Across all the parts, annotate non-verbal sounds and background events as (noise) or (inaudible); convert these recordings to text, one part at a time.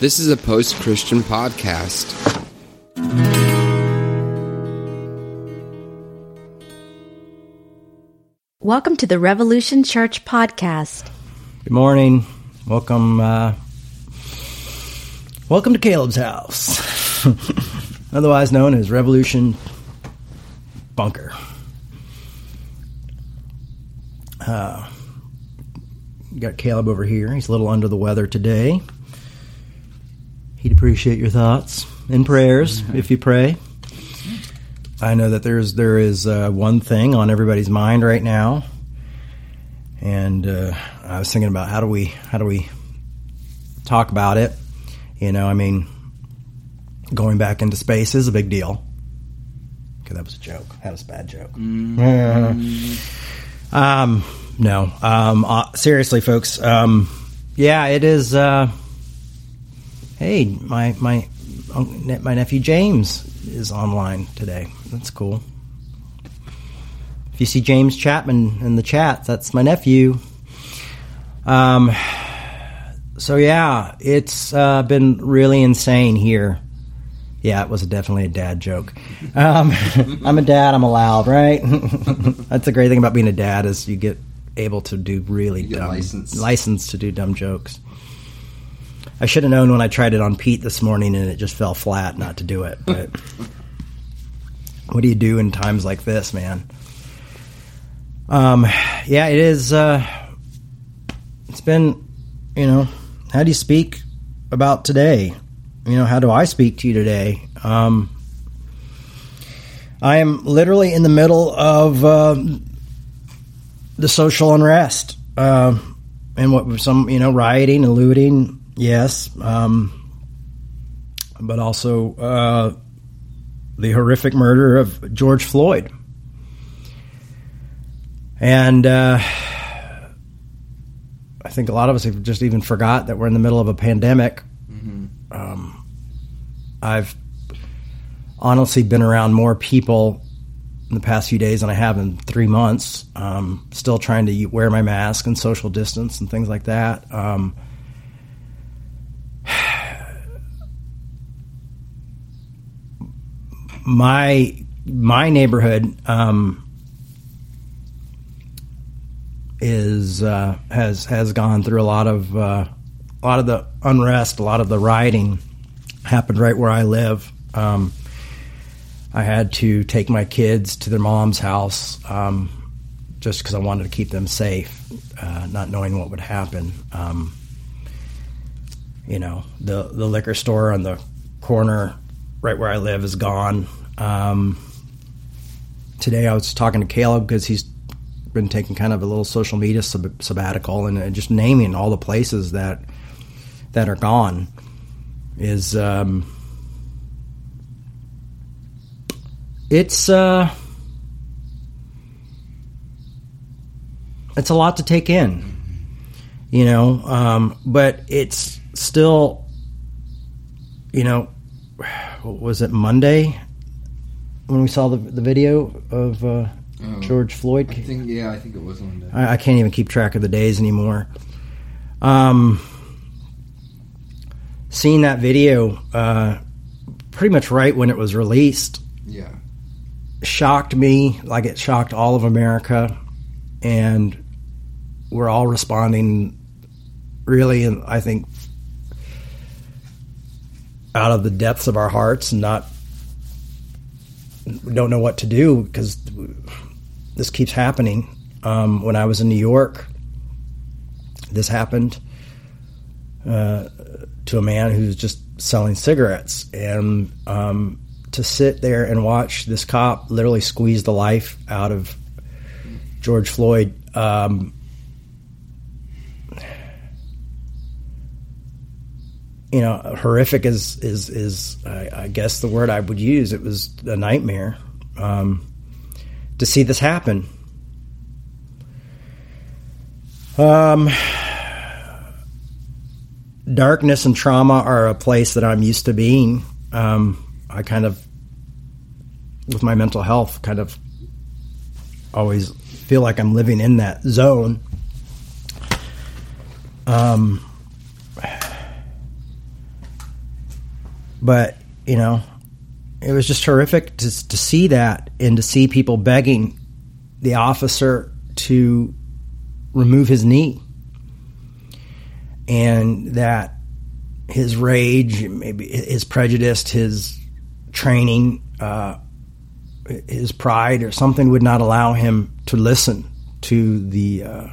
This is a post Christian podcast. Welcome to the Revolution Church podcast. Good morning. Welcome. Uh, welcome to Caleb's house, (laughs) otherwise known as Revolution Bunker. Uh, got Caleb over here. He's a little under the weather today. He'd appreciate your thoughts and prayers if you pray. I know that there's there is uh, one thing on everybody's mind right now, and uh, I was thinking about how do we how do we talk about it. You know, I mean, going back into space is a big deal. Okay, that was a joke. That was a bad joke. um, no. Um, uh, seriously, folks. Um, yeah, it is. Uh, hey, my my my nephew James is online today. That's cool. If you see James Chapman in the chat, that's my nephew. Um, so yeah, it's uh, been really insane here. Yeah, it was definitely a dad joke. Um, (laughs) I'm a dad. I'm allowed, right? (laughs) that's the great thing about being a dad is you get able to do really get dumb license. license to do dumb jokes. I should have known when I tried it on Pete this morning and it just fell flat not to do it. But what do you do in times like this, man? Um, yeah, it is. Uh, it's been, you know, how do you speak about today? You know, how do I speak to you today? Um, I am literally in the middle of uh, the social unrest uh, and what some, you know, rioting and looting. Yes, um, but also uh, the horrific murder of George Floyd. And uh, I think a lot of us have just even forgot that we're in the middle of a pandemic. Um, I've honestly been around more people in the past few days than I have in three months. Um, still trying to wear my mask and social distance and things like that. Um, my my neighborhood um, is uh, has has gone through a lot of uh, a lot of the unrest, a lot of the rioting happened right where I live. Um, I had to take my kids to their mom's house um, just because I wanted to keep them safe, uh, not knowing what would happen. Um, you know, the the liquor store on the corner right where I live is gone. Um, today I was talking to Caleb because he's been taking kind of a little social media sab- sabbatical and just naming all the places that that are gone is um, it's uh, it's a lot to take in, you know. Um, but it's still, you know, was it Monday when we saw the the video of uh, George Floyd? I think, yeah, I think it was one day. I, I can't even keep track of the days anymore. Um, seeing that video uh, pretty much right when it was released Yeah. shocked me like it shocked all of America, and we're all responding really, and I think out of the depths of our hearts, and not don't know what to do because this keeps happening. Um, when I was in New York, this happened uh, to a man who's just selling cigarettes, and um, to sit there and watch this cop literally squeeze the life out of George Floyd. Um, you know, horrific is is is I, I guess the word I would use. It was a nightmare um, to see this happen. Um, darkness and trauma are a place that I'm used to being. Um, I kind of, with my mental health, kind of always feel like I'm living in that zone. Um, but you know, it was just horrific to to see that and to see people begging the officer to remove his knee, and that his rage, maybe his prejudice, his training, uh, his pride, or something would not allow him to listen to the uh,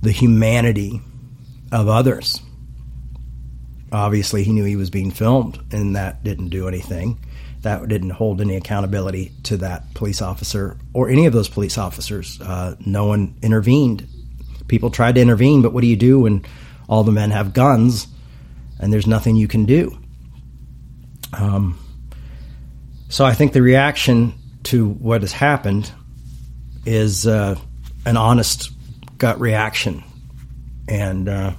the humanity of others. Obviously, he knew he was being filmed, and that didn't do anything. That didn't hold any accountability to that police officer or any of those police officers. Uh, no one intervened. People tried to intervene, but what do you do when all the men have guns and there's nothing you can do? Um, so I think the reaction to what has happened is uh, an honest gut reaction, and uh,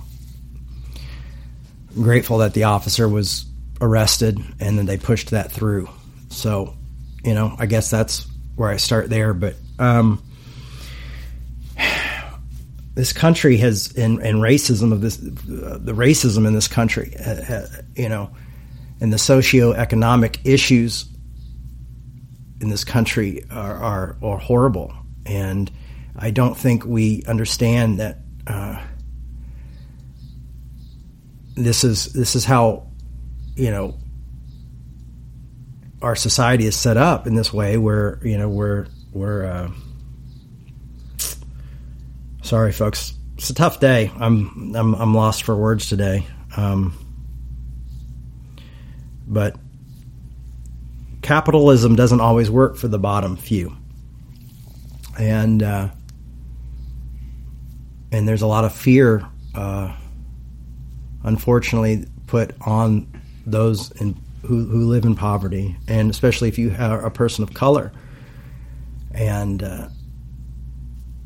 grateful that the officer was arrested and then they pushed that through. So, you know, I guess that's where I start there. But um, (sighs) this country has, and, and racism of this, uh, the racism in this country, uh, uh, you know, and the socioeconomic issues in this country are, are, are horrible. And I don't think we understand that uh, this is this is how you know our society is set up in this way where you know we're we're uh, sorry folks. It's a tough day. I'm I'm I'm lost for words today. Um, but capitalism doesn't always work for the bottom few. And uh, and there's a lot of fear, uh, unfortunately, put on those in, who, who live in poverty, and especially if you are a person of color, and uh,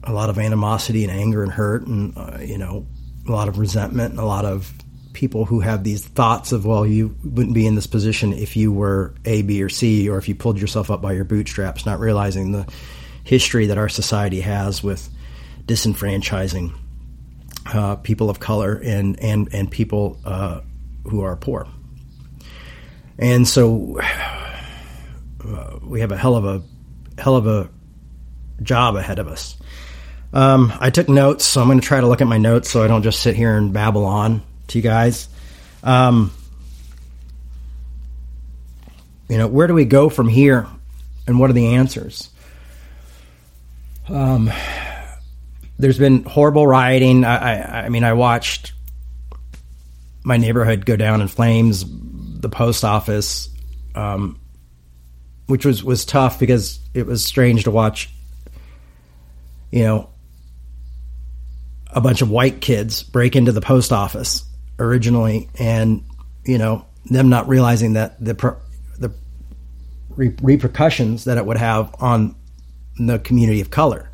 a lot of animosity and anger and hurt, and uh, you know, a lot of resentment, and a lot of people who have these thoughts of, well, you wouldn't be in this position if you were A, B, or C, or if you pulled yourself up by your bootstraps, not realizing the history that our society has with disenfranchising uh, people of color and and and people uh, who are poor. And so (sighs) uh, we have a hell of a hell of a job ahead of us. Um, I took notes, so I'm going to try to look at my notes so I don't just sit here and babble on to you guys. Um, you know, where do we go from here, and what are the answers? Um, there's been horrible rioting. I, I, I mean, I watched my neighborhood go down in flames, the post office, um, which was, was tough because it was strange to watch, you know, a bunch of white kids break into the post office originally and, you know, them not realizing that the, the re- repercussions that it would have on the community of color.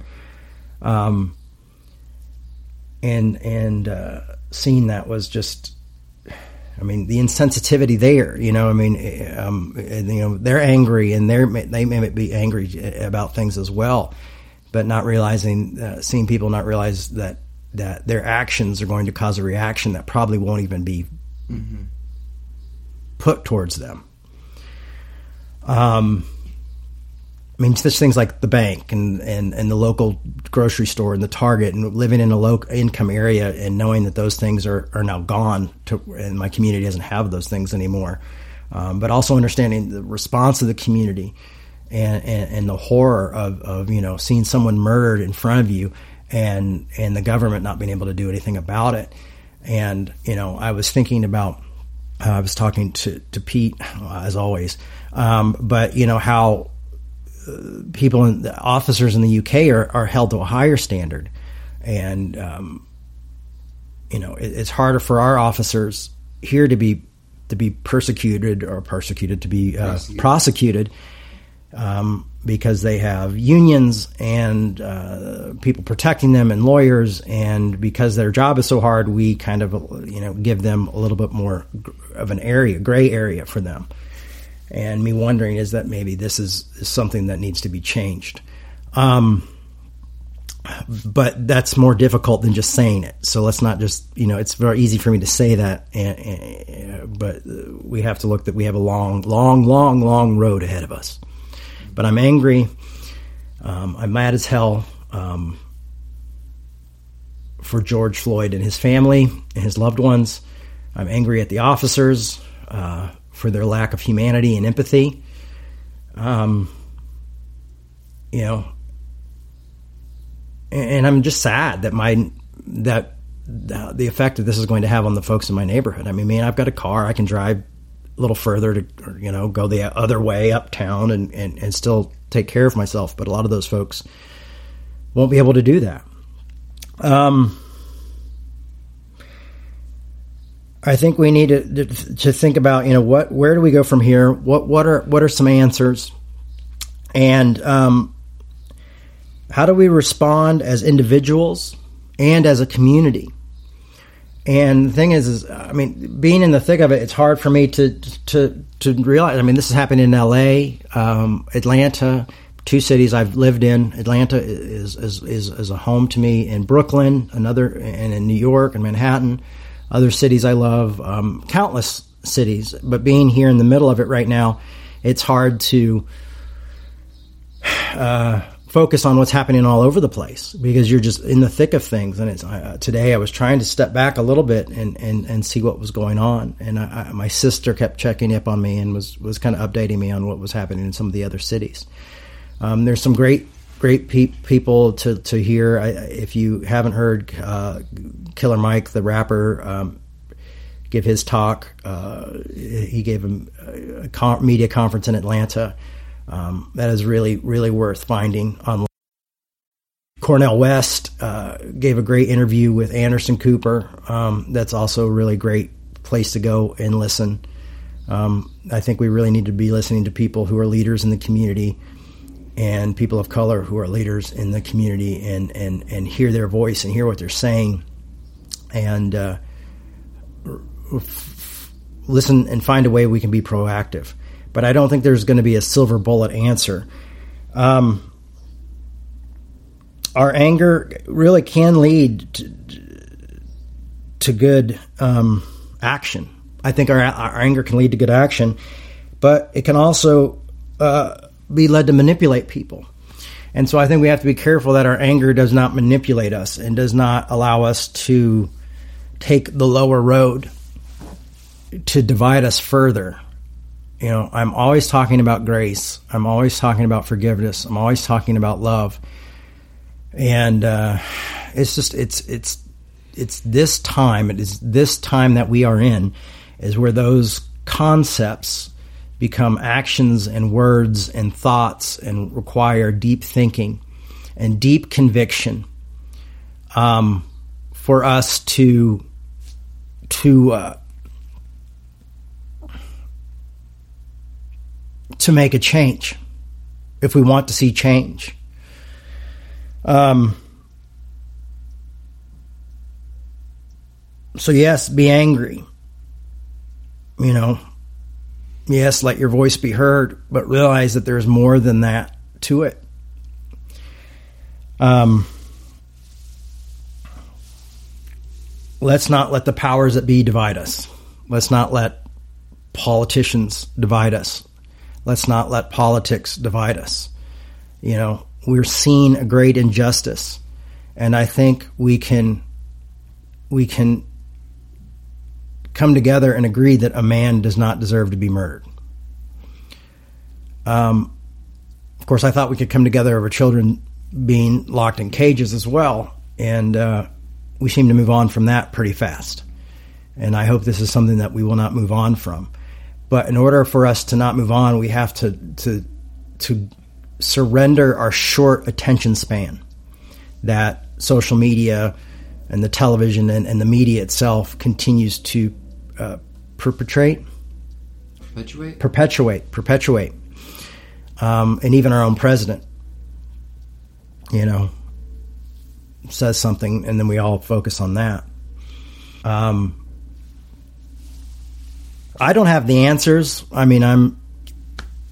Um, and and uh, seeing that was just I mean, the insensitivity there, you know, I mean, um, you know, they're angry and they're, they may be angry about things as well, but not realizing, uh, seeing people not realize that, that their actions are going to cause a reaction that probably won't even be mm-hmm. put towards them. Um, I mean, such things like the bank and, and, and the local grocery store and the Target and living in a low income area and knowing that those things are, are now gone to, and my community doesn't have those things anymore. Um, but also understanding the response of the community and, and, and, the horror of, of, you know, seeing someone murdered in front of you and, and the government not being able to do anything about it. And, you know, I was thinking about, uh, I was talking to, to Pete, as always, um, but, you know, how, people and officers in the UK are, are held to a higher standard, and um, you know it, it's harder for our officers here to be to be persecuted or persecuted to be uh, prosecuted, prosecuted um, because they have unions and uh, people protecting them and lawyers, and because their job is so hard, we kind of you know give them a little bit more of an area, gray area for them and me wondering is that maybe this is, is something that needs to be changed. Um, but that's more difficult than just saying it. So let's not just, you know, it's very easy for me to say that, and, and, but we have to look that we have a long, long, long, long road ahead of us. But I'm angry. Um, I'm mad as hell um, for George Floyd and his family and his loved ones. I'm angry at the officers uh, for their lack of humanity and empathy. Um, you know, and I'm just sad that my that the effect that this is going to have on the folks in my neighborhood. I mean, man, I've got a car, I can drive a little further to you know go the other way uptown and, and and still take care of myself. But a lot of those folks won't be able to do that. Um, I think we need to, to think about you know what where do we go from here? What what are what are some answers? And um, how do we respond as individuals and as a community? And the thing is, is I mean, being in the thick of it, it's hard for me to to to realize. I mean, this has happened in L.A., um, Atlanta, two cities I've lived in. Atlanta is, is is is a home to me. In Brooklyn, another, and in New York and Manhattan, other cities I love, um, countless cities. But being here in the middle of it right now, it's hard to. (sighs) Uh, focus on what's happening all over the place because you're just in the thick of things. And it's uh, today I was trying to step back a little bit and, and, and see what was going on. And I, I, my sister kept checking up on me and was, was kind of updating me on what was happening in some of the other cities. Um, there's some great, great pe- people to, to hear. I, if you haven't heard uh, Killer Mike, the rapper, um, give his talk, uh, he gave a, a con- media conference in Atlanta um, that is really, really worth finding online. Cornel West uh, gave a great interview with Anderson Cooper. Um, that's also a really great place to go and listen. Um, I think we really need to be listening to people who are leaders in the community and people of color who are leaders in the community and, and, and hear their voice and hear what they're saying and uh, f- listen and find a way we can be proactive but I don't think there's going to be a silver bullet answer. Um, our anger really can lead to, to good um, action. I think our, our, anger can lead to good action, but it can also uh, be led to manipulate people. And so I think we have to be careful that our anger does not manipulate us and does not allow us to take the lower road to divide us further you know, I'm always talking about grace. I'm always talking about forgiveness. I'm always talking about love. And uh, it's just it's it's it's this time. It is this time that we are in is where those concepts become actions and words and thoughts and require deep thinking and deep conviction um, for us to to uh, to make a change if we want to see change. Um, so, yes, be angry. You know, yes, let your voice be heard, but realize that there's more than that to it. Um, let's not let the powers that be divide us. Let's not let politicians divide us. Let's not let politics divide us. You know, we're seeing a great injustice, and I think we can we can come together and agree that a man does not deserve to be murdered. Um, of course, I thought we could come together over children being locked in cages as well, and uh, we seem to move on from that pretty fast. And I hope this is something that we will not move on from. But in order for us to not move on, we have to to to surrender our short attention span that social media and the television and, and the media itself continues to uh, perpetrate, perpetuate, perpetuate, perpetuate, um, and even our own president, you know, says something, and then we all focus on that. Um, I don't have the answers. I mean, I'm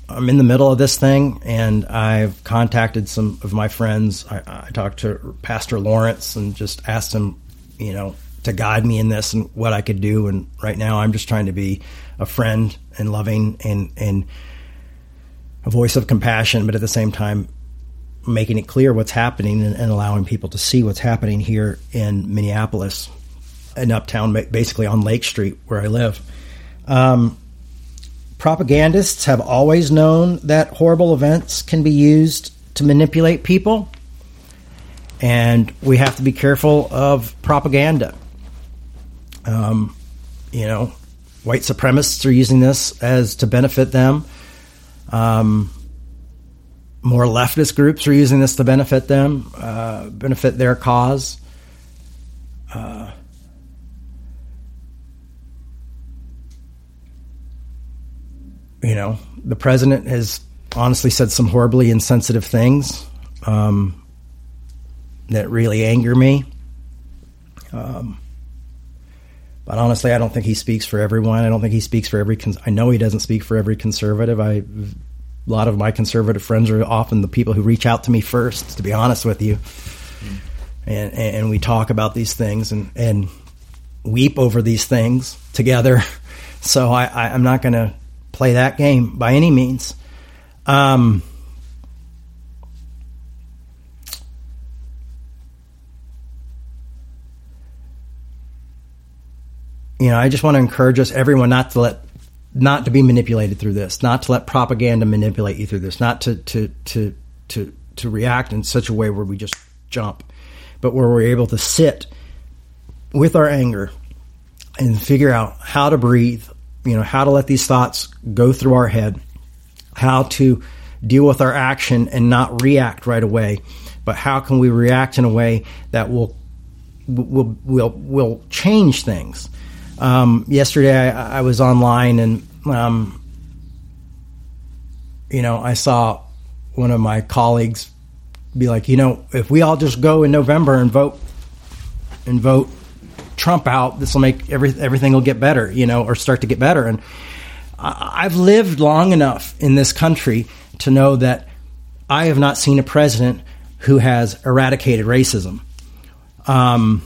I'm in the middle of this thing, and I've contacted some of my friends. I, I talked to Pastor Lawrence and just asked him, you know, to guide me in this and what I could do. And right now, I'm just trying to be a friend and loving and and a voice of compassion, but at the same time, making it clear what's happening and, and allowing people to see what's happening here in Minneapolis, in Uptown, basically on Lake Street where I live. Um, propagandists have always known that horrible events can be used to manipulate people, and we have to be careful of propaganda. Um, you know, white supremacists are using this as to benefit them. Um, more leftist groups are using this to benefit them, uh, benefit their cause. Uh, you know, the president has honestly said some horribly insensitive things um, that really anger me. Um, but honestly, I don't think he speaks for everyone. I don't think he speaks for every. Cons- I know he doesn't speak for every conservative. I, a lot of my conservative friends are often the people who reach out to me first. To be honest with you, and and we talk about these things and and weep over these things together. (laughs) So I, I I'm not going to play that game by any means. Um, you know, I just want to encourage us, everyone, not to let, not to be manipulated through this, not to let propaganda manipulate you through this, not to to to to to react in such a way where we just jump, but where we're able to sit with our anger and figure out how to breathe, you know, how to let these thoughts go through our head, how to deal with our action and not react right away, but how can we react in a way that will will will will change things um, yesterday, I, I, was online and, um, you know, I saw one of my colleagues be like, you know, if we all just go in November and vote and vote Trump out, this will make every, everything will get better, you know, or start to get better. And I, I've lived long enough in this country to know that I have not seen a president who has eradicated racism. Um,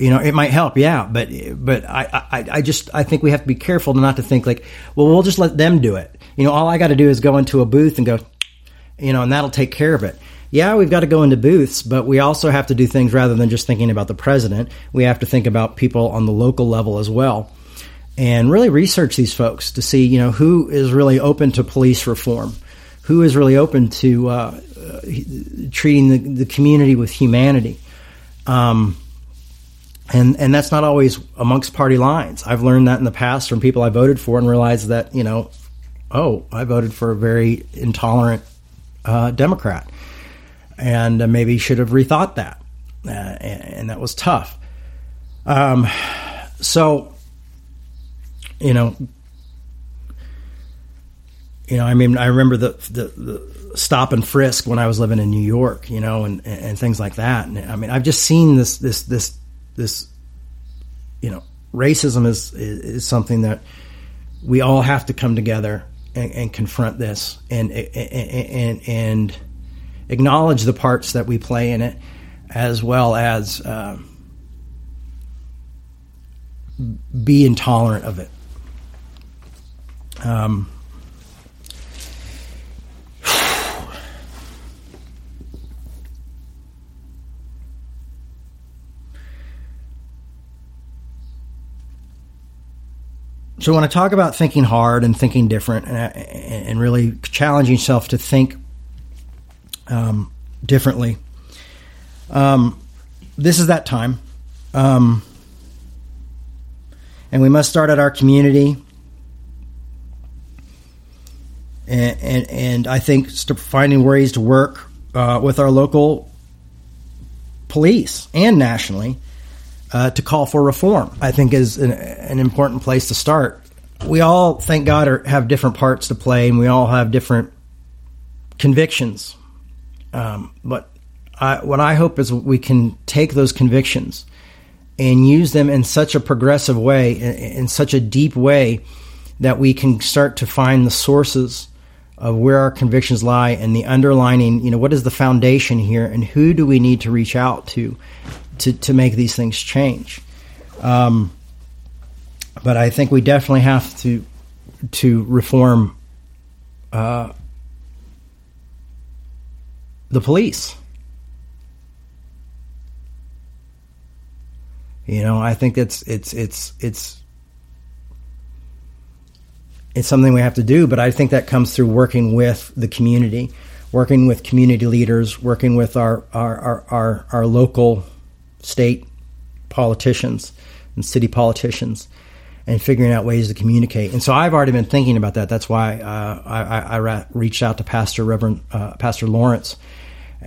you know, it might help, yeah, but but I, I I just I think we have to be careful not to think like, well, we'll just let them do it. You know, all I got to do is go into a booth and go, you know, and that'll take care of it. Yeah, we've got to go into booths, but we also have to do things rather than just thinking about the president. We have to think about people on the local level as well, and really research these folks to see, you know, who is really open to police reform, who is really open to uh, treating the, the community with humanity. Um, and and that's not always amongst party lines. I've learned that in the past from people I voted for and realized that you know, oh, I voted for a very intolerant uh, Democrat, and uh, maybe should have rethought that, uh, and, and, that was tough. Um, so, you know, you know, I mean, I remember the, the, the stop and frisk when I was living in New York, you know, and, and things like that. And I mean, I've just seen this this this this, you know, racism is, is, something that we all have to come together and, and confront this and, and, and, acknowledge the parts that we play in it as well as uh, be intolerant of it. Um, So when I talk about thinking hard and thinking different and, and really challenging yourself to think um, differently, um, this is that time. Um, and we must start at our community. And, and, and I think finding ways to work uh, with our local police and nationally uh, to call for reform, I think is an, an, important place to start. We all, thank God, are, have different parts to play and we all have different convictions. Um, but I, what I hope is we can take those convictions and use them in such a progressive way, in, in such a deep way, that we can start to find the sources of where our convictions lie and the underlining, you know, what is the foundation here and who do we need to reach out to to, to make these things change. Um, but I think we definitely have to to reform uh, the police. You know, I think it's it's it's it's it's something we have to do, but I think that comes through working with the community, working with community leaders, working with our our our, our, our local state politicians and city politicians and figuring out ways to communicate. And so I've already been thinking about that. That's why uh, I, I, reached out to Pastor Reverend uh, Pastor Lawrence,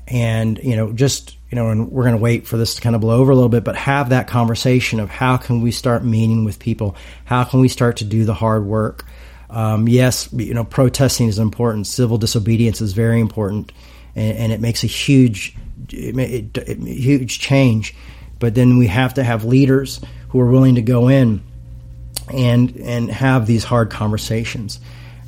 and you know, just you know, and we're going to wait for this to kind of blow over a little bit, but have that conversation of how can we start meeting with people? How can we start to do the hard work? Um, yes, you know, protesting is important. Civil disobedience is very important, and, and it makes a huge, it, it, it, huge change. But then we have to have leaders who are willing to go in and and have these hard conversations,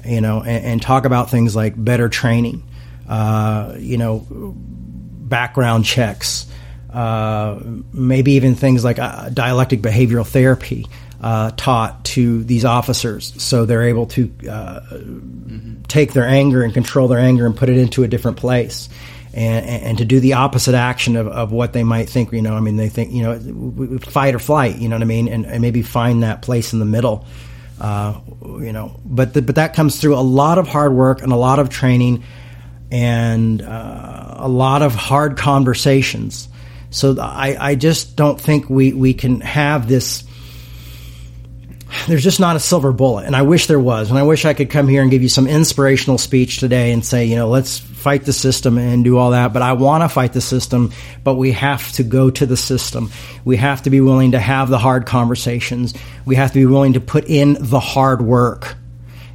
you know, and, and talk about things like better training, uh, you know, background checks, uh, maybe even things like uh, dialectic behavioral therapy uh, taught to these officers, so they're able to mm-hmm. take their anger and control their anger and put it into a different place and, and to do the opposite action of, of what they might think, you know, I mean, they think, you know, fight or flight, you know what I mean? And, and maybe find that place in the middle, uh, you know, but, the, but that comes through a lot of hard work and a lot of training and uh, a lot of hard conversations. So I, I just don't think we, we can have this there's just not a silver bullet. And I wish there was. And I wish I could come here and give you some inspirational speech today and say, you know, let's fight the system and do all that. But I want to fight the system, but we have to go to the system. We have to be willing to have the hard conversations. We have to be willing to put in the hard work.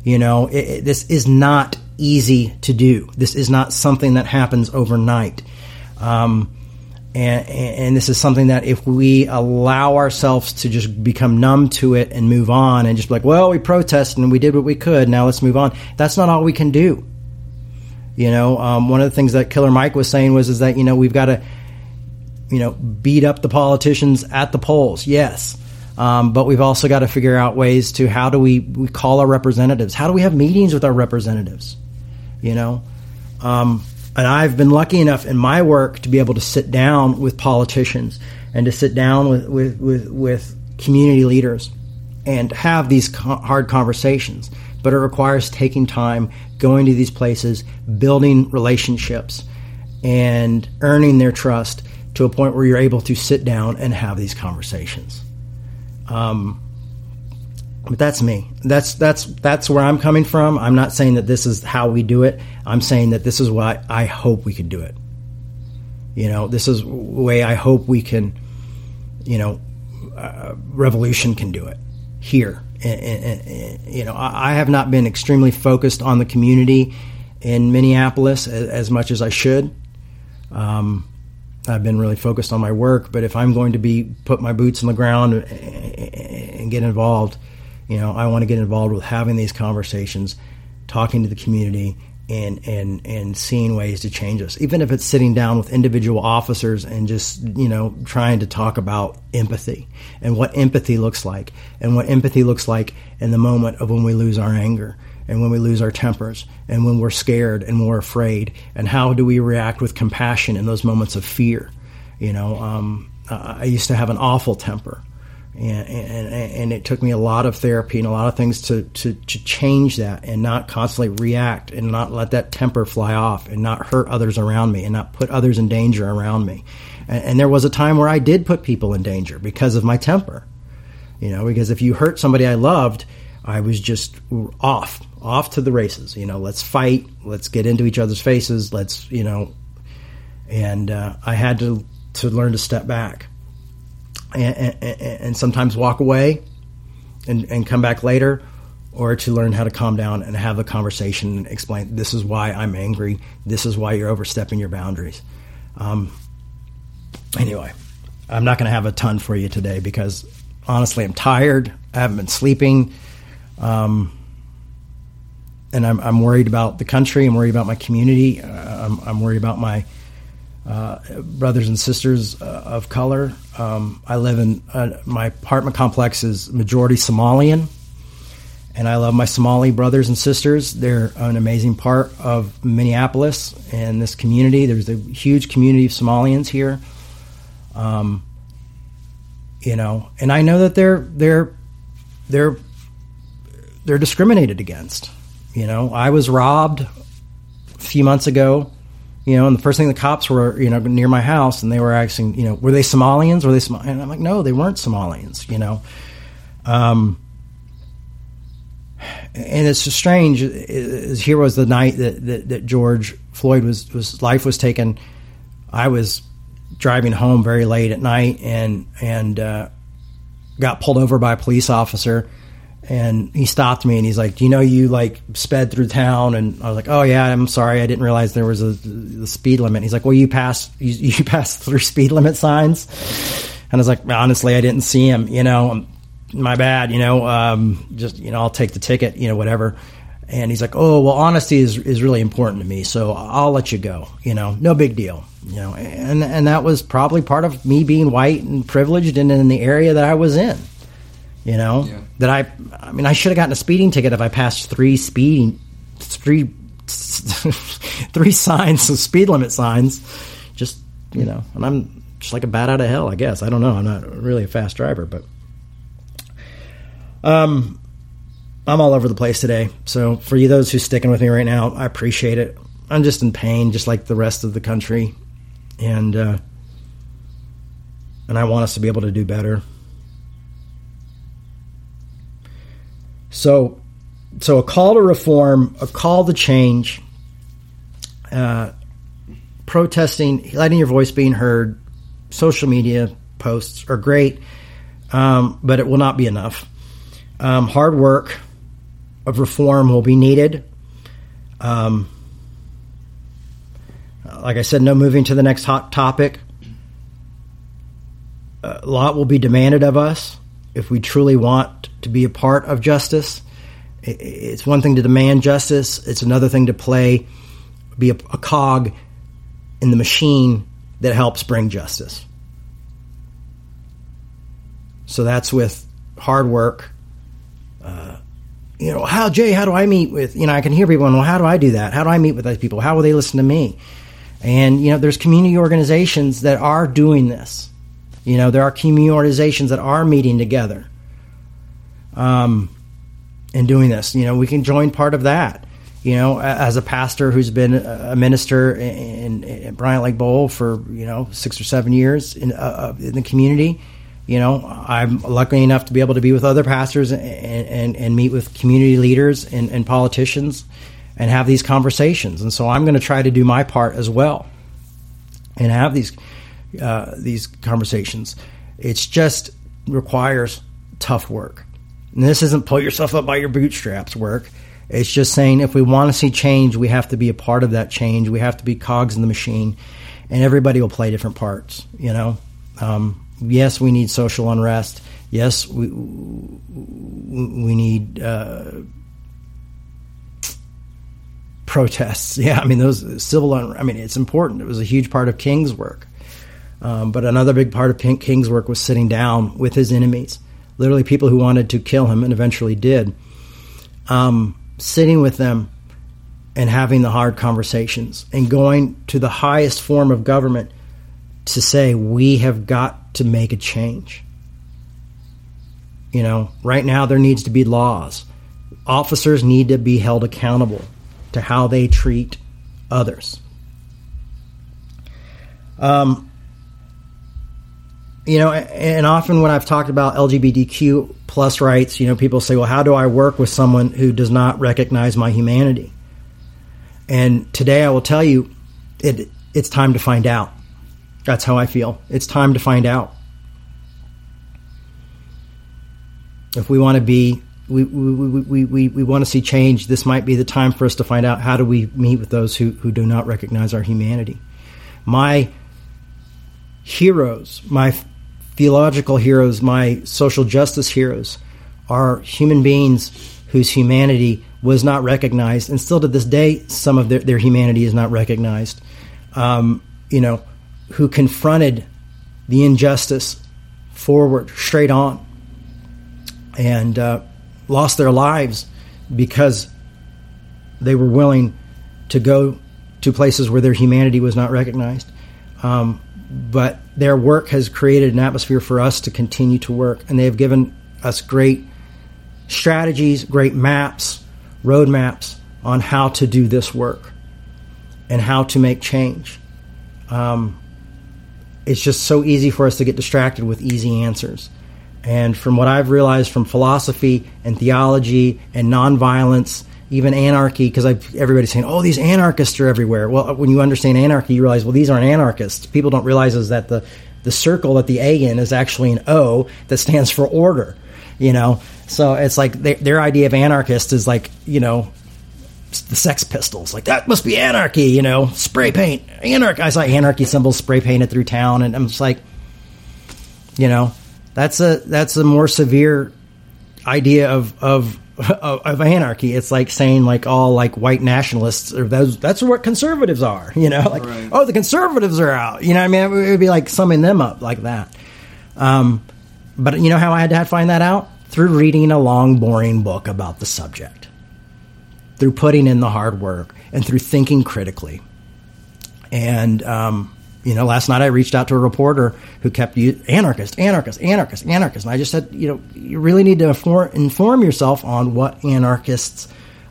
You know, it, it, this is not easy to do. This is not something that happens overnight. Um, and, and this is something that if we allow ourselves to just become numb to it and move on and just be like, well, we protested and we did what we could. Now let's move on. That's not all we can do. You know, um, one of the things that Killer Mike was saying was, is that, you know, we've got to, you know, beat up the politicians at the polls. Yes. Um, but we've also got to figure out ways to how do we, we call our representatives? How do we have meetings with our representatives? You know, um, and I've been lucky enough in my work to be able to sit down with politicians and to sit down with, with, with, with community leaders and have these co- hard conversations. But it requires taking time, going to these places, building relationships, and earning their trust to a point where you're able to sit down and have these conversations. Um, but that's me. That's that's that's where I'm coming from. I'm not saying that this is how we do it. I'm saying that this is what I hope we could do it. You know, this is the way I hope we can. You know, uh, revolution can do it here. And, and, and, you know, I, I, have not been extremely focused on the community in Minneapolis as, as much as I should. Um, I've been really focused on my work, but if I'm going to be put my boots on the ground and get involved you know, I want to get involved with having these conversations, talking to the community, and and and seeing ways to change us. Even if it's sitting down with individual officers and just you know trying to talk about empathy and what empathy looks like, and what empathy looks like in the moment of when we lose our anger and when we lose our tempers and when we're scared and we're afraid and how do we react with compassion in those moments of fear you know um, i used to have an awful temper and, and, and it took me a lot of therapy and a lot of things to, to, to change that and not constantly react and not let that temper fly off and not hurt others around me and not put others in danger around me. And, and there was a time where I did put people in danger because of my temper, you know, because if you hurt somebody I loved, I was just off, off to the races. You know, let's fight, let's get into each other's faces, let's, you know, and uh, I had to to learn to step back and, and, and sometimes walk away and, and come back later or to learn how to calm down and have a conversation and explain this is why I'm angry. This is why you're overstepping your boundaries. Um, anyway, I'm not going to have a ton for you today because honestly, I'm tired. I haven't been sleeping. Um, and I'm, I'm worried about the country. I'm worried about my community. Uh, I'm, I'm worried about my uh, brothers and sisters uh, of color. Um, I live in uh, my apartment complex is majority Somalian, and I love my Somali brothers and sisters. They're an amazing part of Minneapolis and this community. There's a huge community of Somalians here. Um, you know, and I know that they're they're they're they're discriminated against. You know, I was robbed a few months ago. You know, and the first thing the cops were, you know, near my house, and they were asking, you know, were they Somalians? Were they Somalians? And I'm like, no, they weren't Somalians. You know, um, and it's just strange. Here was the night that, that, that George Floyd was was life was taken. I was driving home very late at night, and and uh, got pulled over by a police officer and he stopped me and he's like, "Do you know you like sped through town?" And I was like, "Oh yeah, I'm sorry, I didn't realize there was a the speed limit." he's like, "Well, you passed you, (laughs) you passed through speed limit signs," and I was like, "Honestly, I didn't see him. You know, my bad. You know, um, just you know, I'll take the ticket. You know, whatever." And he's like, "Oh well, honesty is is really important to me, so I'll let you go. You know, no big deal. You know." And and that was probably part of me being white and privileged and in the area that I was in. You know yeah. that I, I mean, I should have gotten a speeding ticket if I passed three speeding, three, (laughs) three signs of speed limit signs. Just you know, and I'm just like a bat out of hell. I guess I don't know. I'm not really a fast driver, but um, I'm all over the place today. So for you those who's sticking with me right now, I appreciate it. I'm just in pain, just like the rest of the country, and uh, and I want us to be able to do better. So, so a call to reform, a call to change, uh, protesting, letting your voice being heard, social media posts are great, um, but it will not be enough. Um, hard work of reform will be needed. Um, like I said, no moving to the next hot topic. A lot will be demanded of us if we truly want to be a part of justice. It's one thing to demand justice, it's another thing to play, be a, a cog in the machine that helps bring justice. So that's with hard work. Uh, you know, how, Jay, how do I meet with, you know, I can hear people, well, how do I do that? How do I meet with those people? How will they listen to me? And, you know, there's community organizations that are doing this. You know, there are community organizations that are meeting together um, and doing this. You know, we can join part of that. You know, as a pastor who's been a minister in, in Bryant Lake Bowl for you know six or seven years in, uh, uh, in the community, you know, I'm lucky enough to be able to be with other pastors and, and, and meet with community leaders and, and politicians and have these conversations. And so I'm going to try to do my part as well and have these uh, these conversations. It's just requires tough work. And this isn't pull yourself up by your bootstraps work. It's just saying if we want to see change, we have to be a part of that change. We have to be cogs in the machine, and everybody will play different parts. You know, um, yes, we need social unrest. Yes, we we need uh, protests. (laughs) Yeah, I mean those civil. Unrest. I mean it's important. It was a huge part of King's work. Um, but another big part of King's work was sitting down with his enemies, literally people who wanted to kill him and eventually did, um, sitting with them and having the hard conversations and going to the highest form of government to say, we have got to make a change. You know, right now there needs to be laws. Officers need to be held accountable to how they treat others. Um, you know, and often when I've talked about LGBTQ plus rights, you know, people say, well, how do I work with someone who does not recognize my humanity? And today I will tell you, it, it's time to find out. That's how I feel. It's time to find out. If we want to be, we, we, we, we, we want to see change, this might be the time for us to find out how do we meet with those who, who do not recognize our humanity. My heroes, my theological heroes, my social justice heroes, are human beings whose humanity was not recognized, and still to this day, some of their, their humanity is not recognized. Um, you know, who confronted the injustice forward, straight on, and uh, lost their lives because they were willing to go to places where their humanity was not recognized. Um, but their work has created an atmosphere for us to continue to work, and they have given us great strategies, great maps, roadmaps on how to do this work and how to make change. Um, it's just so easy for us to get distracted with easy answers. And from what I've realized from philosophy and theology and nonviolence, even anarchy, because everybody's saying, "Oh, these anarchists are everywhere." Well, uh, when you understand anarchy, you realize, well, these aren't anarchists. People don't realize is that the the circle that the A in is actually an O that stands for order. You know, so it's like they, their idea of anarchist is like you know the Sex Pistols. Like that must be anarchy, you know, spray paint, anarchy. I saw anarchy symbols spray painted through town, and I'm just like, you know, that's a that's a more severe idea of of of, of anarchy. It's like saying like all like white nationalists or those that's what conservatives are, you know, like right. oh the conservatives are out, you know. I mean, it would be like summing them up like that. Um, but you know how I had to find that out through reading a long, boring book about the subject through putting in the hard work and through thinking critically. And, um, you know, last night I reached out to a reporter who kept you anarchist, anarchist, anarchist, anarchist. And I just said, you know, you really need to inform, inform yourself on what anarchists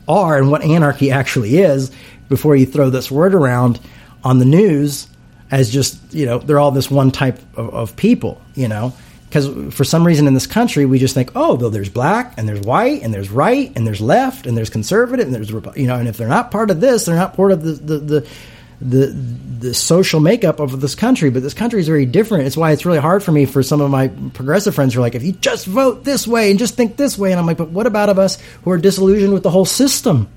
are and what anarchy actually is before you throw this word around on the news as just, you know, they're all this one type of, of people, you know because for some reason in this country we just think oh though there's black and there's white and there's right and there's left and there's conservative and there's you know and if they're not part of this they're not part of the the, the the the social makeup of this country, but this country is very different. It's why it's really hard for me for some of my progressive friends who are like, if you just vote this way and just think this way, and I'm like, but what about of us who are disillusioned with the whole system?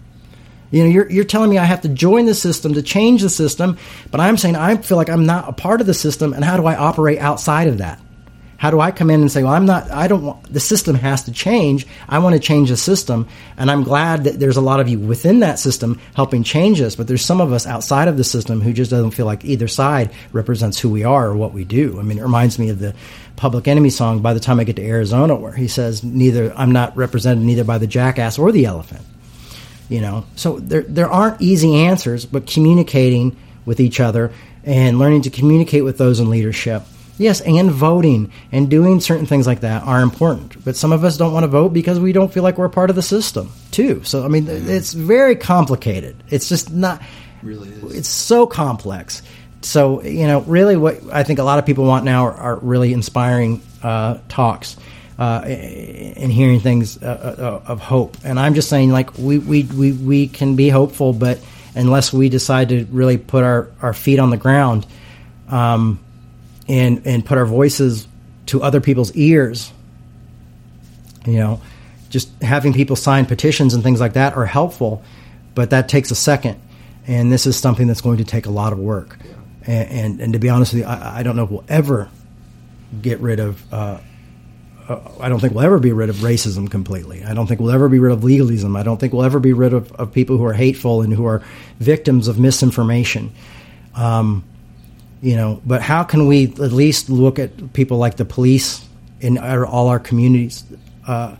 You know, you're, you're telling me I have to join the system to change the system, but I'm saying I feel like I'm not a part of the system, and how do I operate outside of that? How do I come in and say, well, I'm not, I don't want, the system has to change. I want to change the system. And I'm glad that there's a lot of you within that system helping change us, but there's some of us outside of the system who just doesn't feel like either side represents who we are or what we do. I mean, it reminds me of the Public Enemy song, By the Time I Get to Arizona, where he says, neither, I'm not represented neither by the jackass or the elephant. You know, so there, there aren't easy answers, but communicating with each other and learning to communicate with those in leadership Yes, and voting and doing certain things like that are important. But some of us don't want to vote because we don't feel like we're part of the system, too. So, I mean, it's very complicated. It's just not. Really is. It's so complex. So, you know, really what I think a lot of people want now are, are really inspiring uh, talks. Uh, and hearing things uh, uh, of hope, and I'm just saying, like we, we we we can be hopeful, but unless we decide to really put our, our feet on the ground, um, and and put our voices to other people's ears. You know, just having people sign petitions and things like that are helpful, but that takes a second, and this is something that's going to take a lot of work. And, and, and to be honest with you, I, I, don't know if we'll ever get rid of. Uh, uh, I don't think we'll ever be rid of racism completely. I don't think we'll ever be rid of legalism. I don't think we'll ever be rid of, of people who are hateful and who are victims of misinformation. Um, you know but how can we at least look at people like the police in our, all our communities uh,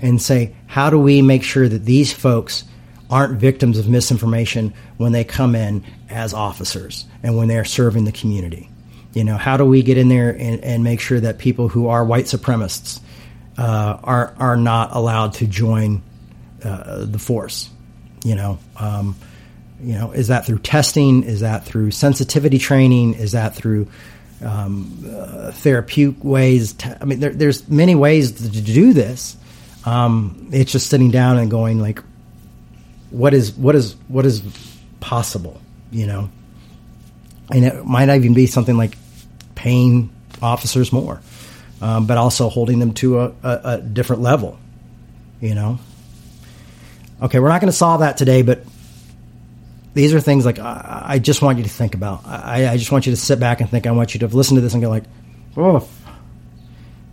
and say how do we make sure that these folks aren't victims of misinformation when they come in as officers and when they're serving the community? You know how do we get in there and, and make sure that people who are white supremacists uh, are are not allowed to join uh, the force? You know um, you know, is that through testing? Is that through sensitivity training? Is that through um, uh, therapeutic ways? I mean, there, there's many ways to, do this. Um, it's just sitting down and going like, what is what is what is possible? You know, and it might even be something like paying officers more, um, but also holding them to a, a, a different level. You know. Okay, we're not going to solve that today, but these are things like I, I just want you to think about. I, I, just want you to sit back and think. I want you to listen to this and go like, oh,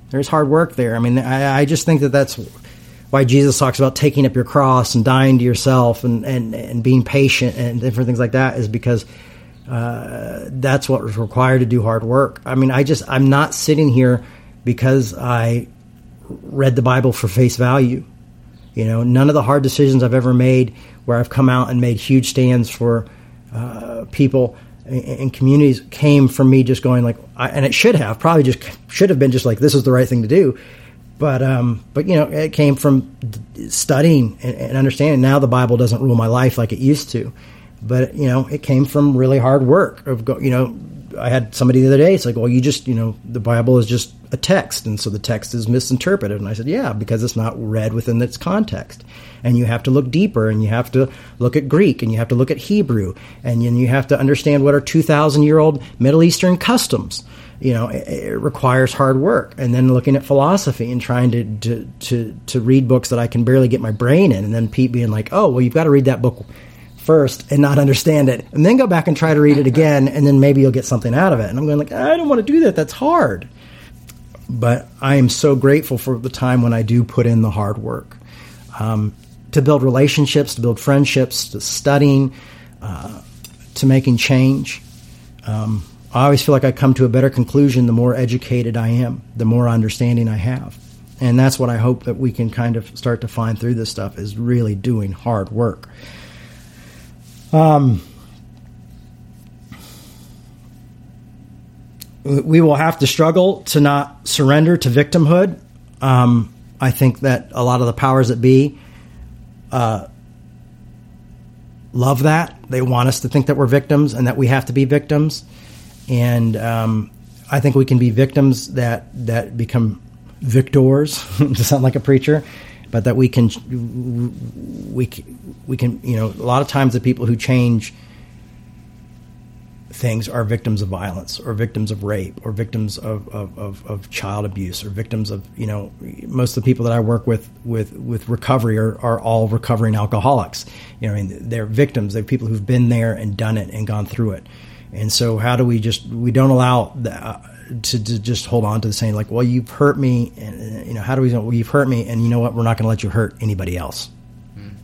there's hard work there. I mean, I, I just think that that's why Jesus talks about taking up your cross and dying to yourself and, and, and being patient and different things like that is because uh, that's what was required to do hard work. I mean, I just, I'm not sitting here because I read the Bible for face value. You know, none of the hard decisions I've ever made where I've come out and made huge stands for uh, people and communities came from me just going like, I, and it should have probably just should have been just like this is the right thing to do, but um, but you know it came from studying and, and understanding. Now the Bible doesn't rule my life like it used to, but you know it came from really hard work of go, you know I had somebody the other day. It's like, well, you just, you know, the Bible is just a text, and so the text is misinterpreted. And I said, yeah, because it's not read within its context, and you have to look deeper, and you have to look at Greek, and you have to look at Hebrew, and you have to understand what are two thousand year old Middle Eastern customs. You know, it, it, requires hard work, and then looking at philosophy and trying to, to to to read books that I can barely get my brain in, and then Pete being like, oh, well, you've got to read that book first and not understand it, and then go back and try to read it again, and then maybe you'll get something out of it. And I'm going like, I don't want to do that. That's hard. But I am so grateful for the time when I do put in the hard work um, to build relationships, to build friendships, to studying, uh, to making change. Um, I always feel like I come to a better conclusion the more educated I am, the more understanding I have. And that's what I hope that we can kind of start to find through this stuff is really doing hard work. Um, we will have to struggle to not surrender to victimhood. Um, I think that a lot of the powers that be uh, love that. They want us to think that we're victims and that we have to be victims. And um, I think we can be victims that that become victors (laughs) to sound like a preacher, but that we can we we can you know a lot of times the people who change things are victims of violence or victims of rape or victims of, of, of, of, child abuse or victims of you know most of the people that I work with with with recovery are, are all recovering alcoholics you know I mean they're victims they're people who've been there and done it and gone through it and so how do we just we don't allow the, uh, to, to, just hold on to the saying like, well, you've hurt me, and you know, how do we? Well, you've hurt me, and you know what? We're not going to let you hurt anybody else. Mm.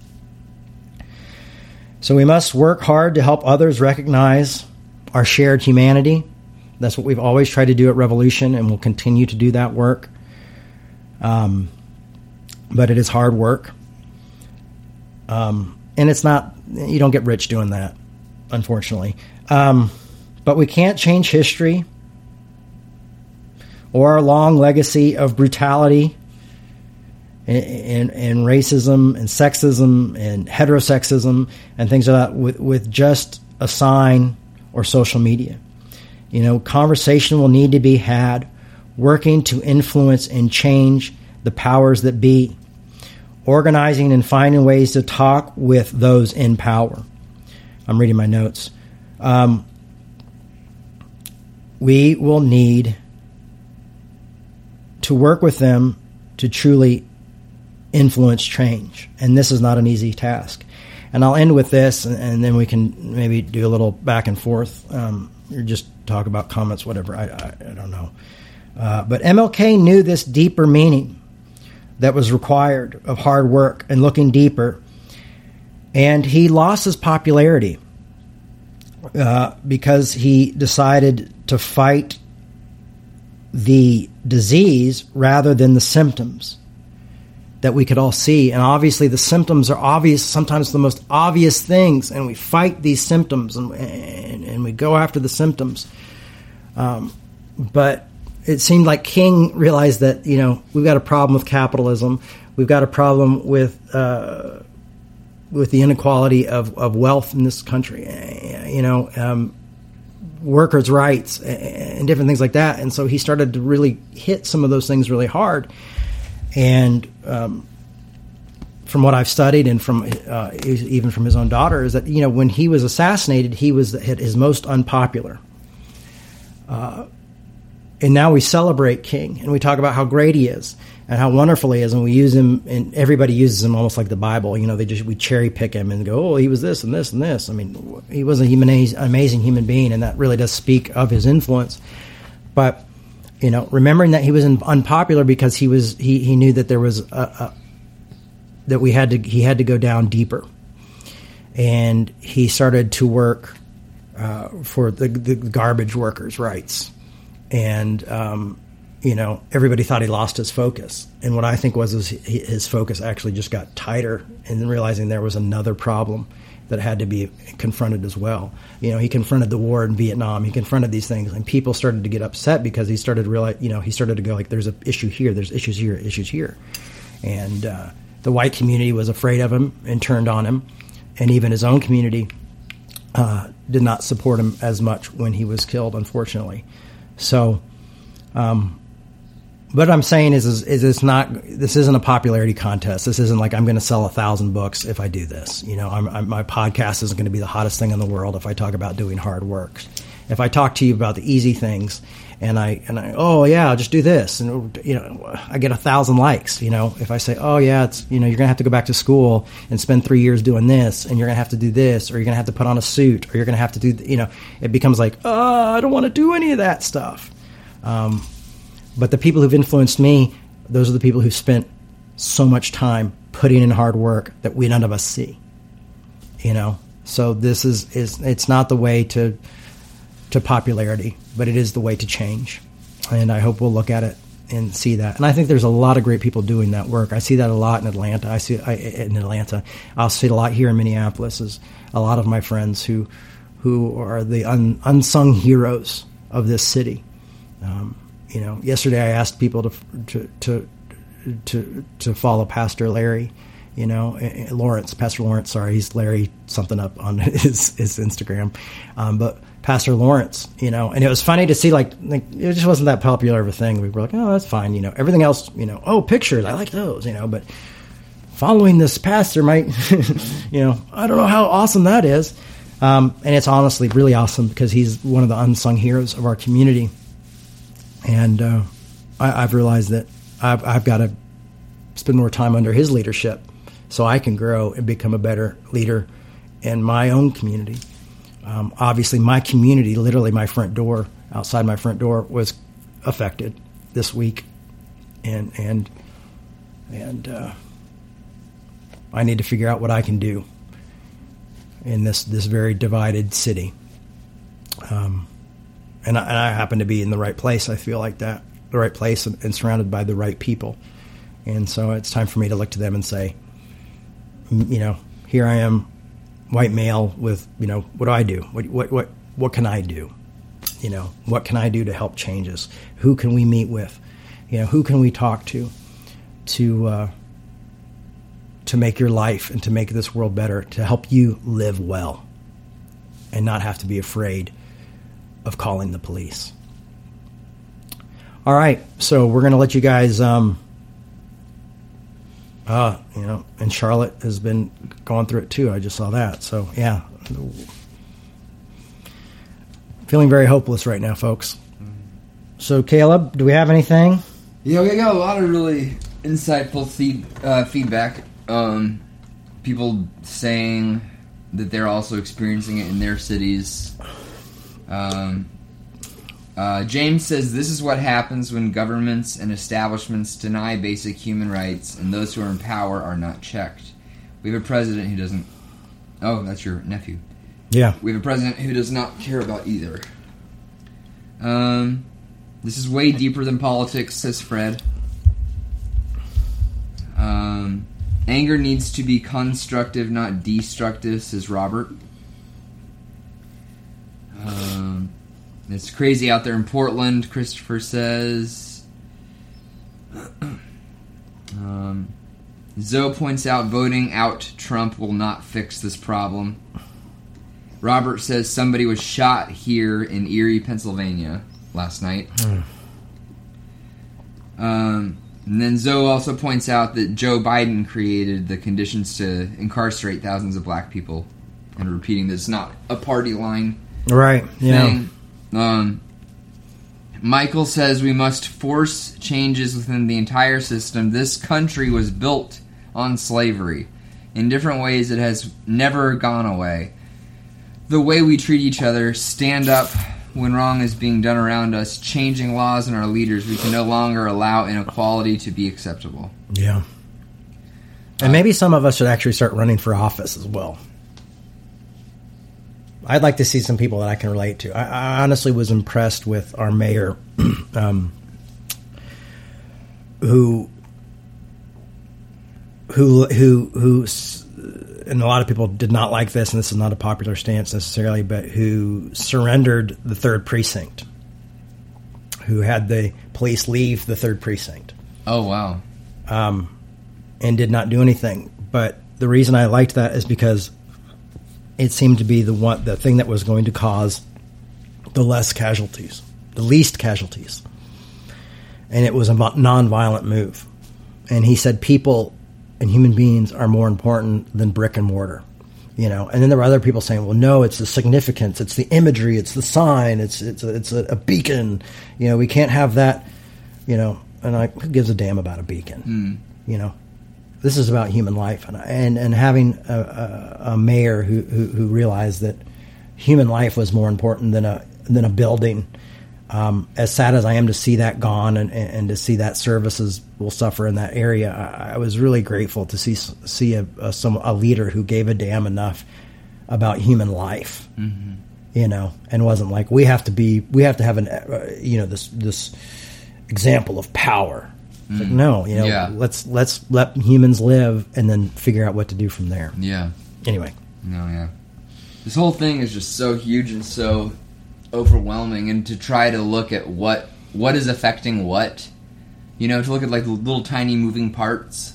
So we must work hard to help others recognize our shared humanity. That's what we've always tried to do at Revolution, and we'll continue to do that work. Um, but it is hard work, um, and it's not. You don't get rich doing that, unfortunately. Um, but we can't change history or our long legacy of brutality and, and, and, racism and sexism and heterosexism and things like that with, with just a sign or social media. You know, conversation will need to be had, working to influence and change the powers that be, organizing and finding ways to talk with those in power. I'm reading my notes. Um, we will need to work with them to truly influence change. And this is not an easy task. And I'll end with this, and, then we can maybe do a little back and forth, um, or just talk about comments, whatever. I, I, I don't know. Uh, but MLK knew this deeper meaning that was required of hard work and looking deeper. And he lost his popularity uh, because he decided to fight the disease rather than the symptoms that we could all see. And obviously, the symptoms are obvious, sometimes the most obvious things, and we fight these symptoms and, and, and we go after the symptoms. Um, but it seemed like King realized that, you know, we've got a problem with capitalism, we've got a problem with. Uh, with the inequality of, of wealth in this country, you know, um, workers' rights and different things like that. And so he started to really hit some of those things really hard. And um, from what I've studied and from uh, even from his own daughter is that you know when he was assassinated, he was at his most unpopular. Uh, and now we celebrate King and we talk about how great he is and how wonderful he is, and we use him, and everybody uses him almost like the Bible. You know, they just we cherry pick him and go, oh, he was this and this and this. I mean, he was a human, amazing human being, and that really does speak of his influence. But you know, remembering that he was unpopular because he was he he knew that there was a, a that we had to he had to go down deeper, and he started to work uh, for the, the garbage workers' rights, and um, you know everybody thought he lost his focus, and what I think was is his focus actually just got tighter, and realizing there was another problem that had to be confronted as well. You know, he confronted the war in Vietnam. He confronted these things, and people started to get upset because he started to realize, you know, he started to go like, "There's an issue here. There's issues here. Issues here," and uh, the white community was afraid of him and turned on him, and even his own community uh, did not support him as much when he was killed, unfortunately. So, um, what I'm saying is, is, is it's not. This isn't a popularity contest. This isn't like I'm going to sell a thousand books if I do this. You know, I'm, I'm, my podcast isn't going to be the hottest thing in the world if I talk about doing hard work. If I talk to you about the easy things, and I and I oh yeah, I'll just do this, and you know, I get a thousand likes. You know, if I say oh yeah, it's you know, you're going to have to go back to school and spend three years doing this, and you're going to have to do this, or you're going to have to put on a suit, or you're going to have to do you know, it becomes like oh, I don't want to do any of that stuff. Um, but the people who've influenced me, those are the people who've spent so much time putting in hard work that we none of us see. You know, so this is is it's not the way to to popularity, but it is the way to change. And I hope we'll look at it and see that. And I think there's a lot of great people doing that work. I see that a lot in Atlanta. I see I, in Atlanta. I'll see it a lot here in Minneapolis. Is a lot of my friends who who are the un, unsung heroes of this city. Um, you know, yesterday I asked people to to to to, to follow Pastor Larry. You know, eh, eh, Lawrence, Pastor Lawrence. Sorry, he's Larry something up on (laughs) his his Instagram, um, but Pastor Lawrence. You know, and it was funny to see like, like it just wasn't that popular of a thing. We were like, oh, that's fine. You know, everything else. You know, oh, pictures. I like those. You know, but following this pastor might, (laughs) you know, I don't know how awesome that is. Um, and it's honestly really awesome because he's one of the unsung heroes of our community and uh, I, have realized that I've, I've got to spend more time under his leadership so I can grow and become a better leader in my own community. Um, obviously, my community, literally my front door, outside my front door, was affected this week, and and and uh, I need to figure out what I can do in this this very divided city. Um, and I, and I, happen to be in the right place. I feel like that, the right place, and, and, surrounded by the right people. And so it's time for me to look to them and say, you know, here I am, white male with, you know, what do I do? What what what what can I do? You know, what can I do to help changes? Who can we meet with? You know, who can we talk to? To uh, to make your life and to make this world better, to help you live well, and not have to be afraid of calling the police. All right, so we're going to let you guys. Um, uh, you know, and Charlotte has been going through it too. I just saw that. So yeah, feeling very hopeless right now, folks. So Caleb, do we have anything? Yeah, we got a lot of really insightful feed, uh, feedback. Um, people saying that they're also experiencing it in their cities. Um, uh, James says this is what happens when governments and establishments deny basic human rights, and those who are in power are not checked. We have a president who doesn't. Oh, that's your nephew. Yeah. We have a president who does not care about either. Um, this is way deeper than politics, says Fred. Um, anger needs to be constructive, not destructive, says Robert. Um, it's crazy out there in Portland, Christopher says. (clears throat) um, Zoe points out voting out Trump will not fix this problem. Robert says somebody was shot here in Erie, Pennsylvania last night. Mm. Um, and then Zoe also points out that Joe Biden created the conditions to incarcerate thousands of black people and repeating that it's not a party line right yeah. Um, michael says we must force changes within the entire system. This country was built on slavery. In different ways it has never gone away. The way we treat each other stand up when wrong is being done around us changing laws and our leaders we can no longer allow inequality to be acceptable. Yeah. And maybe some of us should actually start running for office as well. I'd like to see some people that I can relate to. I, I honestly was impressed with our mayor, (clears throat) um, who, who, who, who, and a lot of people did not like this, and this is not a popular stance necessarily, but who surrendered the third precinct, who had the police leave the third precinct Oh wow. and did not do anything. But the reason I liked that is because it seemed to be the one the thing that was going to cause the less casualties, the least casualties. And it was a nonviolent move. And he said people and human beings are more important than brick and mortar. You know, and then there were other people saying, "Well, no, it's the significance, it's the imagery, it's the sign, it's it's a, it's a, a beacon. You know, we can't have that. You know, and I who gives a damn about a beacon? Hmm. You know, this is about human life, and and, and having a, a, a mayor who, who who realized that human life was more important than a than a building. Um, as sad as I am to see that gone and, and, and to see that services will suffer in that area, I, I was really grateful to see see a, a some a leader who gave a damn enough about human life, you know, and wasn't like we have to be we have to have an uh, you know this this example of power. It's like no, you know, Yeah. let's let's let humans live and then figure out what to do from there. Yeah. Anyway, No, yeah. This whole thing is just so huge and so overwhelming, and to try to look at what what is affecting what, you know, to look at like the little tiny moving parts,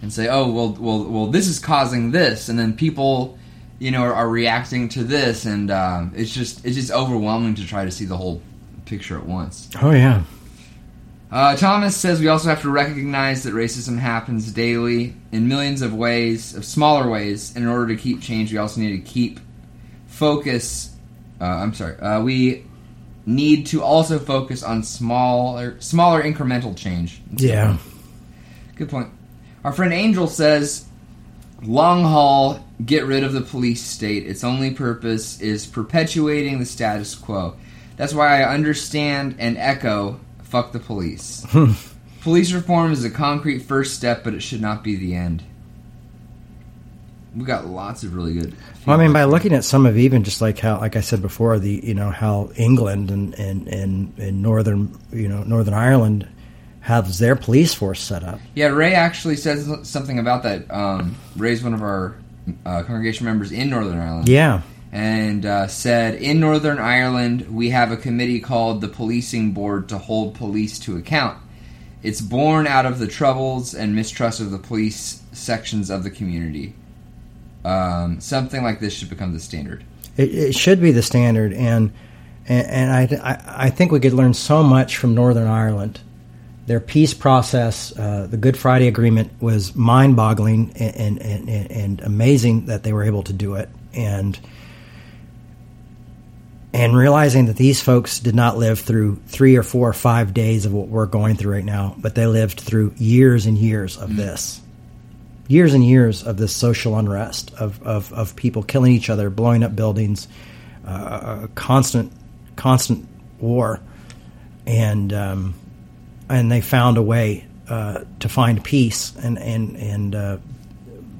and say, oh, well, well, well, this is causing this, and then people, you know, are, are reacting to this, and um, it's just it's just overwhelming to try to see the whole picture at once. oh yeah, Uh, Thomas says we also have to recognize that racism happens daily in millions of ways, of smaller ways, and in order to keep change, we also need to keep focus. Uh, I'm sorry. Uh, we need to also focus on smaller, smaller incremental change. yeah. Good point. Our friend Angel says, long haul, get rid of the police state. Its only purpose is perpetuating the status quo. That's why I understand and echo fuck the police. (laughs) police reform is a concrete first step, but it should not be the end. We got lots of really good. Well, I mean, by looking at some of even just like how, like I said before, the you know how England and and and, and northern you know Northern Ireland has their police force set up. Yeah, Ray actually says something about that. Um, Ray's one of our uh, congregation members in Northern Ireland. Yeah, and uh, said in Northern Ireland we have a committee called the Policing Board to hold police to account. It's born out of the troubles and mistrust of the police sections of the community. Um, something like this should become the standard. it, it should be the standard, and and, and I, I think we could learn so much from Northern Ireland. Their peace process, uh, the Good Friday Agreement, was mind-boggling and, and, and, and amazing that they were able to do it, and and realizing that these folks did not live through three or four or five days of what we're going through right now, but they lived through years and years of this. Years and years of this social unrest, of, of, of people killing each other, blowing up buildings, uh, a constant, constant war. And, um, and they found a way uh, to find peace and, and, and uh,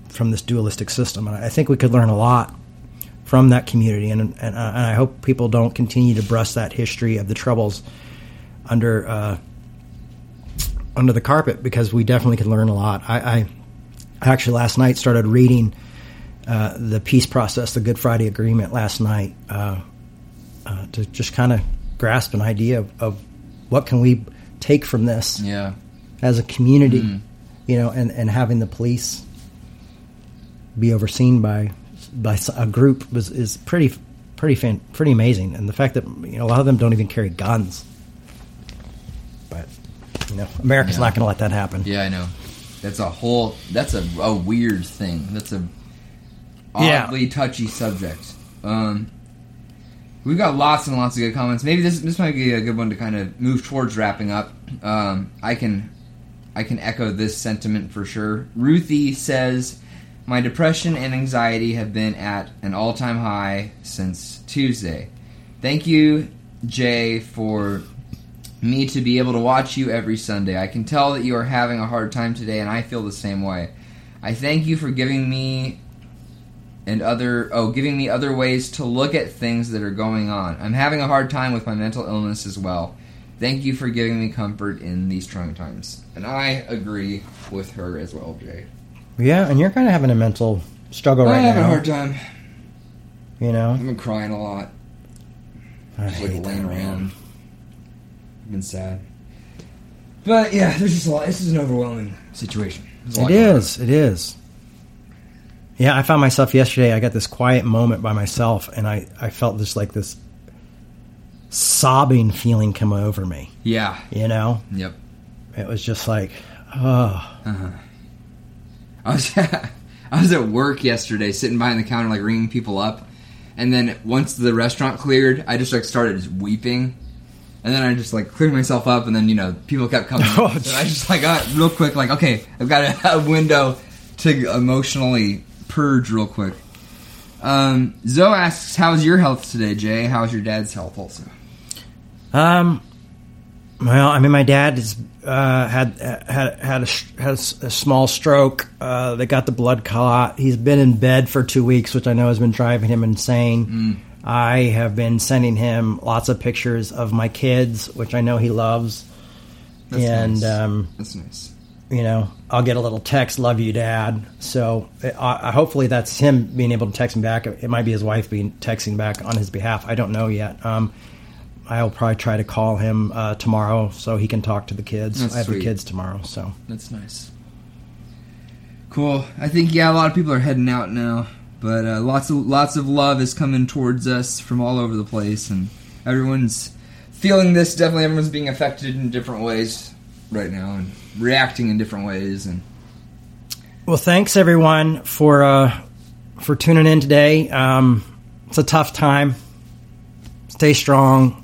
from this dualistic system. And I think we could learn a lot from that community, and and, uh, and I hope people don't continue to brush that history of the troubles under uh, under the carpet because we definitely can learn a lot. I, I actually last night started reading uh, the peace process, the Good Friday Agreement last night, uh, uh, to just kind of grasp an idea of, of what can we take from this Yeah. as a community, you know, and, and having the police be overseen by by a group was is pretty pretty fan, pretty amazing, and the fact that you know a lot of them don't even carry guns, but you know America's Yeah. not going to let that happen. Yeah, I know. That's a whole. That's a, a weird thing. That's a Yeah. oddly touchy subject. Um, we've got lots and lots of good comments. Maybe this this might be a good one to kind of move towards wrapping up. Um, I can I can echo this sentiment for sure. Ruthie says, "My depression and anxiety have been at an all time high since Tuesday. Thank you, Jay, for me to be able to watch you every Sunday. I can tell that you are having a hard time today, and I feel the same way. I thank you for giving me and other oh giving me other ways to look at things that are going on. I'm having a hard time with my mental illness as well. Thank you for giving me comfort in these trying times. And I agree with her as well, Jay. Yeah, and you're kind of having a mental struggle right now. I'm having a hard time. You know, I've been crying a lot. I Just like laying around. I've been sad. But yeah, there's just a lot. This is an overwhelming situation. There's a lot It is. It is. Yeah, I found myself yesterday. I got this quiet moment by myself, and I, I felt just like this sobbing feeling come over me. Yeah. You know, Yep. it was just like, oh, uh-huh. I was (laughs) I was at work yesterday, sitting behind the counter, like ringing people up, and then once the restaurant cleared, I just like started just weeping, and then I just like cleared myself up, and then you know people kept coming, (laughs) Oh, in. so I just like got real quick, like okay, I've got a, (laughs) a window to emotionally purge real quick. Um, Zoe asks, "How's your health today, Jay? How's your dad's health also?" Um, well, I mean, my dad has uh, had had had a, has a small stroke. Uh, they got the blood clot. He's been in bed for two weeks, which I know has been driving him insane. I have been sending him lots of pictures of my kids, which I know he loves. That's and nice. um, That's nice. you know, I'll get a little text, "Love you, Dad." So, I, I, hopefully, that's him being able to text me back. It might be his wife being texting back on his behalf. I don't know yet. Um, I'll probably try to call him uh, tomorrow so he can talk to the kids. That's I have sweet. the kids tomorrow, so That's nice. Cool. I think yeah, a lot of people are heading out now, but uh, lots of lots of love is coming towards us from all over the place, and everyone's feeling this. Definitely, everyone's being affected in different ways right now, and reacting in different ways. And Well, thanks everyone for uh, for tuning in today. Um, it's a tough time. Stay strong.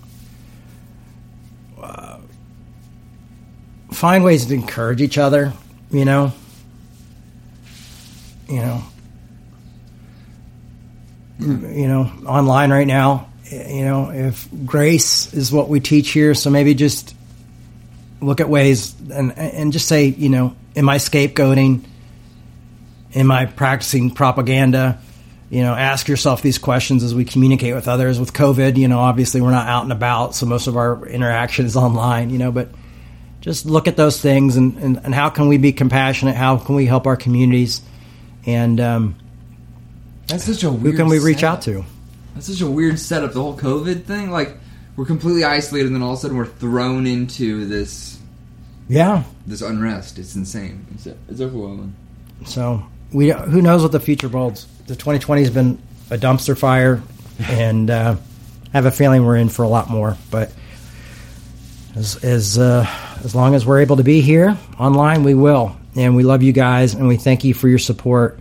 Uh, find ways to encourage each other. You know. You know. You know, online right now. You know, if grace is what we teach here, so maybe just look at ways and and just say, you know, am I scapegoating? Am I practicing propaganda? You know, ask yourself these questions as we communicate with others. With COVID, you know, obviously we're not out and about, so most of our interaction is (laughs) online, you know, but just look at those things and, and, and how can we be compassionate? How can we help our communities? And um, that's such a who can we reach out to? That's such a weird setup. The whole COVID thing, like we're completely isolated, and then all of a sudden we're thrown into this Yeah. this unrest. It's insane. It's, it's overwhelming. So we who knows what the future holds. The 2020 has been a dumpster fire, and uh, I have a feeling we're in for a lot more. But as as uh, as long as we're able to be here online, we will. And we love you guys, and we thank you for your support.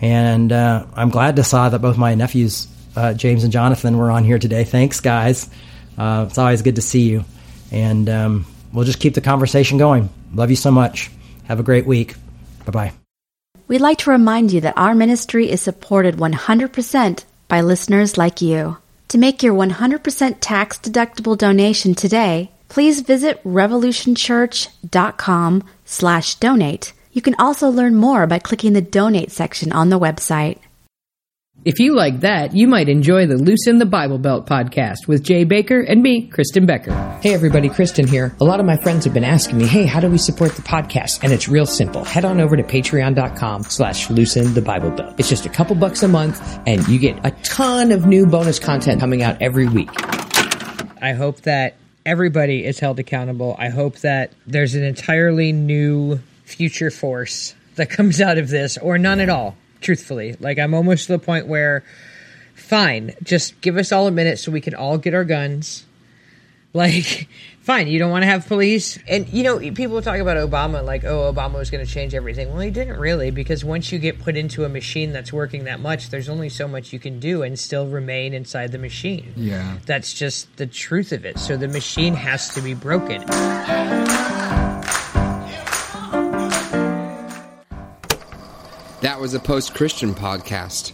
And uh, I'm glad to saw that both my nephews, uh, James and Jonathan, were on here today. Thanks, guys. Uh, it's always good to see you, and um, we'll just keep the conversation going. Love you so much. Have a great week. Bye bye. We'd like to remind you that our ministry is supported 100% by listeners like you. To make your 100% tax deductible donation today, please visit revolutionchurch.com slash donate. You can also learn more by clicking the donate section on the website. If you like that, you might enjoy the Loosen the Bible Belt podcast with Jay Bakker and me, Kristen Becker. Hey everybody, Kristen here. A lot of my friends have been asking me, hey, how do we support the podcast? And it's real simple. Head on over to patreon.com slash loosen the Bible Belt. It's just a couple bucks a month and you get a ton of new bonus content coming out every week. I hope that everybody is held accountable. I hope that there's an entirely new future force that comes out of this, or none at all, truthfully. Like, I'm almost to the point where, fine, just give us all a minute so we can all get our guns. Like, (laughs) fine, you don't want to have police. And, you know, people talk about Obama, like, oh, Obama was going to change everything. Well, he didn't really, because once you get put into a machine that's working that much, there's only so much you can do and still remain inside the machine. Yeah. That's just the truth of it. So the machine has to be broken. That was a post Christian podcast.